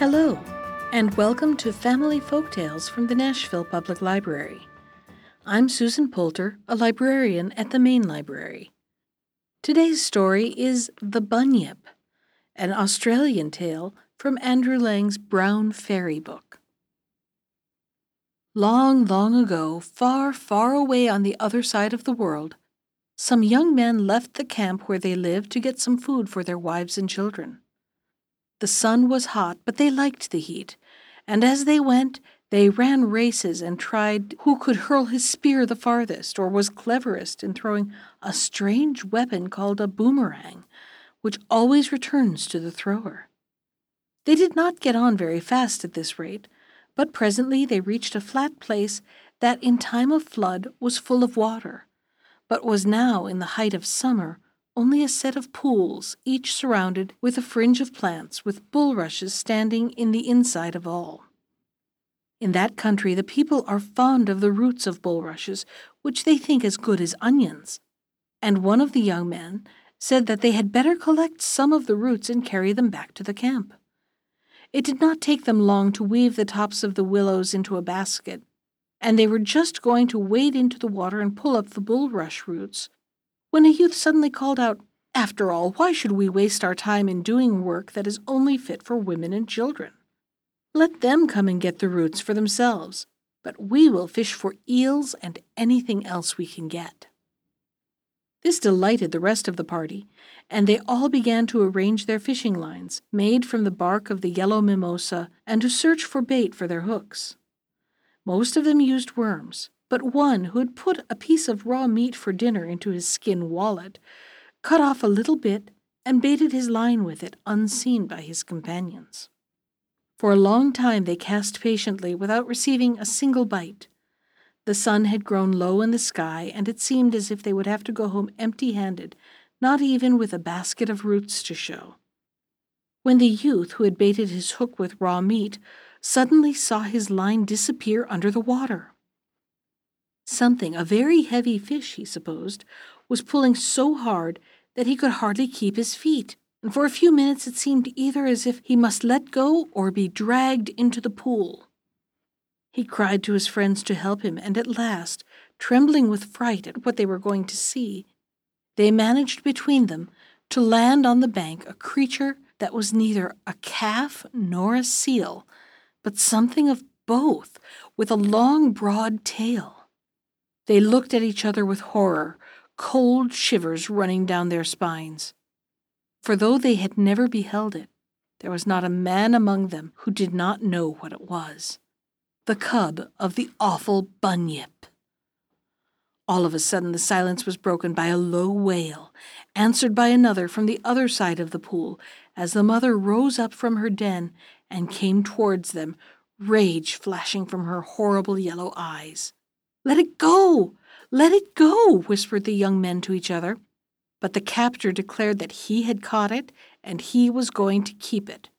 Hello, and welcome to Family Folktales from the Nashville Public Library. I'm Susan Poulter, a librarian at the Main Library. Today's story is The Bunyip, an Australian tale from Andrew Lang's Brown Fairy book. Long, long ago, far, far away on the other side of the world, some young men left the camp where they lived to get some food for their wives and children. The sun was hot, but they liked the heat, and as they went, they ran races and tried who could hurl his spear the farthest or was cleverest in throwing a strange weapon called a boomerang, which always returns to the thrower. They did not get on very fast at this rate, but presently they reached a flat place that in time of flood was full of water, but was now in the height of summer only a set of pools, each surrounded with a fringe of plants, with bulrushes standing in the inside of all. In that country, the people are fond of the roots of bulrushes, which they think as good as onions. And one of the young men said that they had better collect some of the roots and carry them back to the camp. It did not take them long to weave the tops of the willows into a basket, and they were just going to wade into the water and pull up the bulrush roots when a youth suddenly called out, After all, why should we waste our time in doing work that is only fit for women and children? Let them come and get the roots for themselves, but we will fish for eels and anything else we can get. This delighted the rest of the party, and they all began to arrange their fishing lines, made from the bark of the yellow mimosa, and to search for bait for their hooks. Most of them used worms, but one who had put a piece of raw meat for dinner into his skin wallet cut off a little bit and baited his line with it unseen by his companions. For a long time they cast patiently without receiving a single bite. The sun had grown low in the sky, and it seemed as if they would have to go home empty handed, not even with a basket of roots to show. When the youth who had baited his hook with raw meat suddenly saw his line disappear under the water. Something, a very heavy fish, he supposed, was pulling so hard that he could hardly keep his feet, and for a few minutes it seemed either as if he must let go or be dragged into the pool. He cried to his friends to help him, and at last, trembling with fright at what they were going to see, they managed between them to land on the bank a creature that was neither a calf nor a seal, but something of both, with a long, broad tail. They looked at each other with horror, cold shivers running down their spines. For though they had never beheld it, there was not a man among them who did not know what it was the cub of the awful Bunyip. All of a sudden, the silence was broken by a low wail, answered by another from the other side of the pool, as the mother rose up from her den and came towards them, rage flashing from her horrible yellow eyes. Let it go! Let it go! whispered the young men to each other. But the captor declared that he had caught it and he was going to keep it.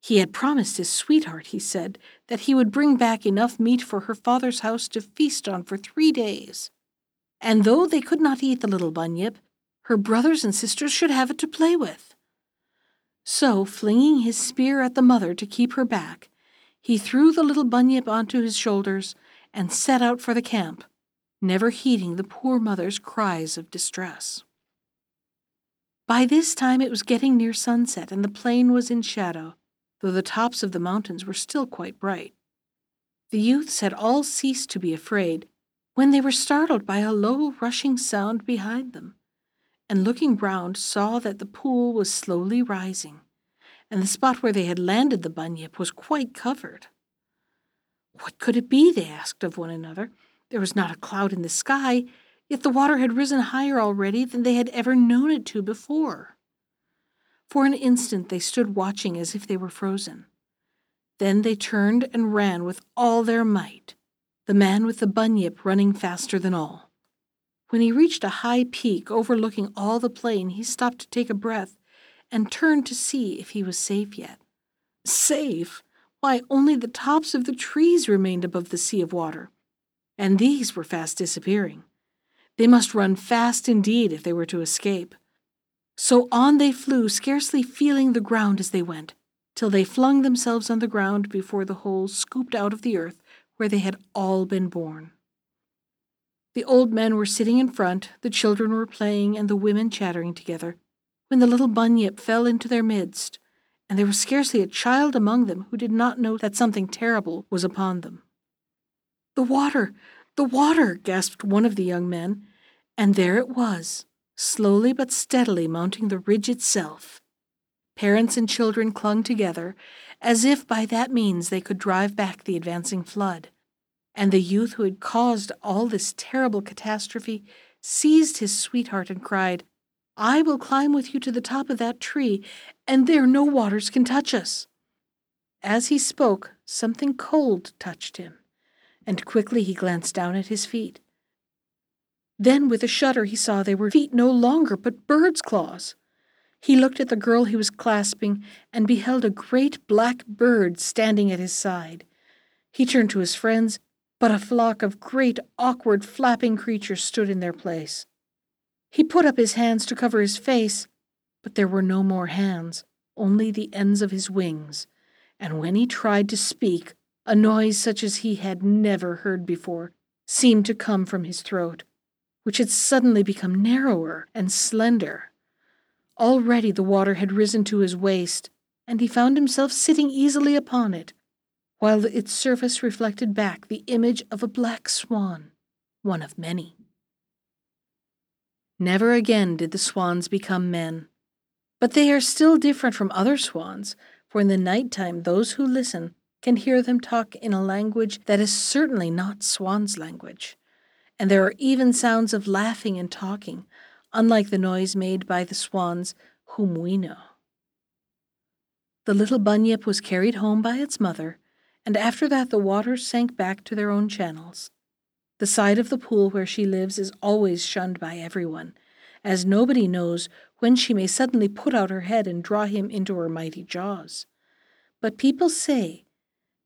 He had promised his sweetheart, he said, that he would bring back enough meat for her father's house to feast on for three days. And though they could not eat the little bunyip, her brothers and sisters should have it to play with. So, flinging his spear at the mother to keep her back, he threw the little bunyip onto his shoulders and set out for the camp, never heeding the poor mother's cries of distress. By this time it was getting near sunset, and the plain was in shadow, though the tops of the mountains were still quite bright. The youths had all ceased to be afraid when they were startled by a low rushing sound behind them, and looking round saw that the pool was slowly rising, and the spot where they had landed the bunyip was quite covered. What could it be? they asked of one another. There was not a cloud in the sky, yet the water had risen higher already than they had ever known it to before. For an instant they stood watching as if they were frozen. Then they turned and ran with all their might, the man with the bunyip running faster than all. When he reached a high peak overlooking all the plain, he stopped to take a breath and turned to see if he was safe yet. Safe? Why, only the tops of the trees remained above the sea of water, and these were fast disappearing. They must run fast indeed if they were to escape. So on they flew, scarcely feeling the ground as they went. till they flung themselves on the ground before the hole scooped out of the earth where they had all been born. The old men were sitting in front, the children were playing, and the women chattering together, when the little bunyip fell into their midst, and there was scarcely a child among them who did not know that something terrible was upon them. The water! The water! gasped one of the young men, and there it was, slowly but steadily mounting the ridge itself. Parents and children clung together, as if by that means they could drive back the advancing flood and the youth who had caused all this terrible catastrophe seized his sweetheart and cried, I will climb with you to the top of that tree, and there no waters can touch us. As he spoke, something cold touched him, and quickly he glanced down at his feet. Then, with a shudder, he saw they were feet no longer, but birds' claws. He looked at the girl he was clasping and beheld a great black bird standing at his side. He turned to his friends but a flock of great, awkward, flapping creatures stood in their place. He put up his hands to cover his face, but there were no more hands, only the ends of his wings, and when he tried to speak, a noise such as he had never heard before seemed to come from his throat, which had suddenly become narrower and slender. Already the water had risen to his waist, and he found himself sitting easily upon it, while its surface reflected back the image of a black swan, one of many. Never again did the swans become men. But they are still different from other swans, for in the night time those who listen can hear them talk in a language that is certainly not swan's language. And there are even sounds of laughing and talking, unlike the noise made by the swans whom we know. The little bunyip was carried home by its mother and after that the waters sank back to their own channels. The side of the pool where she lives is always shunned by everyone, as nobody knows when she may suddenly put out her head and draw him into her mighty jaws. But people say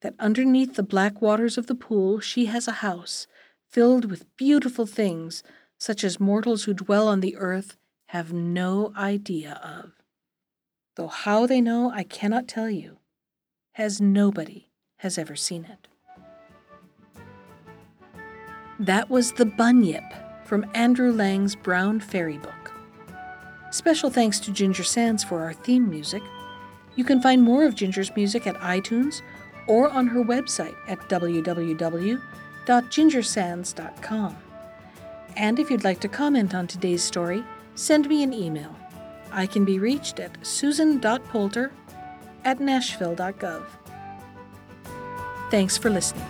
that underneath the black waters of the pool she has a house filled with beautiful things such as mortals who dwell on the earth have no idea of. Though how they know I cannot tell you, as nobody has ever seen it. That was The Bunyip from Andrew Lang's Brown Fairy Book. Special thanks to Ginger Sands for our theme music. You can find more of Ginger's music at iTunes or on her website at www.gingersands.com. And if you'd like to comment on today's story, send me an email. I can be reached at susan.poulter at nashville.gov. Thanks for listening.